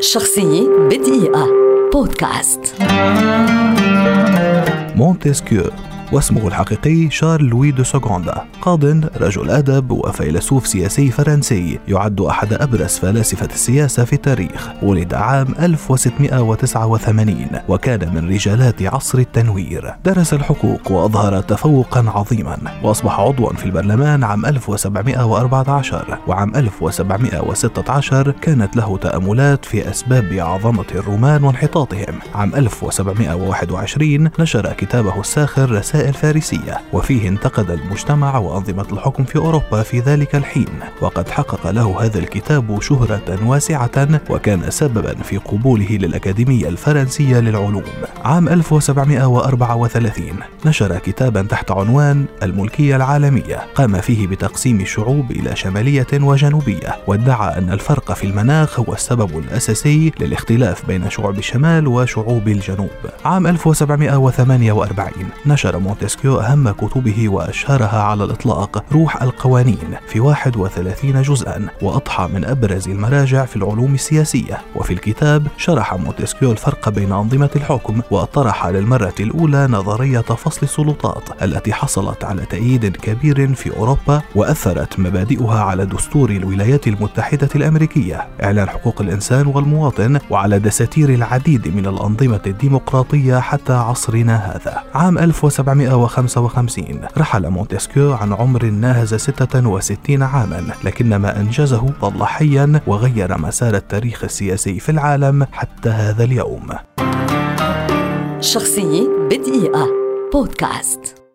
شخصية بدقيقة. بودكاست. مونتسكيو واسمه الحقيقي شارل لوي دو سوغوندا قاض رجل أدب وفيلسوف سياسي فرنسي يعد أحد أبرز فلاسفة السياسة في التاريخ ولد عام 1689 وكان من رجالات عصر التنوير. درس الحقوق وأظهر تفوقا عظيما وأصبح عضوا في البرلمان عام 1714 وعام 1716 كانت له تأملات في أسباب عظمة الرومان وانحطاطهم. عام 1721 نشر كتابه الساخر الفارسية وفيه انتقد المجتمع وأنظمة الحكم في أوروبا في ذلك الحين وقد حقق له هذا الكتاب شهرة واسعة وكان سببا في قبوله للأكاديمية الفرنسية للعلوم. عام 1734 نشر كتابا تحت عنوان الملكية العالمية. قام فيه بتقسيم الشعوب إلى شمالية وجنوبية وادعى أن الفرق في المناخ هو السبب الأساسي للاختلاف بين شعوب الشمال وشعوب الجنوب. عام 1748 نشر مونتسكيو أهم كتبه وأشهرها على الإطلاق روح القوانين في 31 جزءا وأضحى من أبرز المراجع في العلوم السياسية. وفي الكتاب شرح مونتسكيو الفرق بين أنظمة الحكم وطرح للمرة الأولى نظرية فصل السلطات التي حصلت على تأييد كبير في أوروبا وأثرت مبادئها على دستور الولايات المتحدة الأمريكية. إعلان حقوق الإنسان والمواطن وعلى دساتير العديد من الأنظمة الديمقراطية حتى عصرنا هذا. عام 1700 1955 رحل مونتسكيو عن عمر ناهز 66 عاما لكن ما أنجزه ظل حيا وغير مسار التاريخ السياسي في العالم حتى هذا اليوم. شخصية بدقيقة. بودكاست.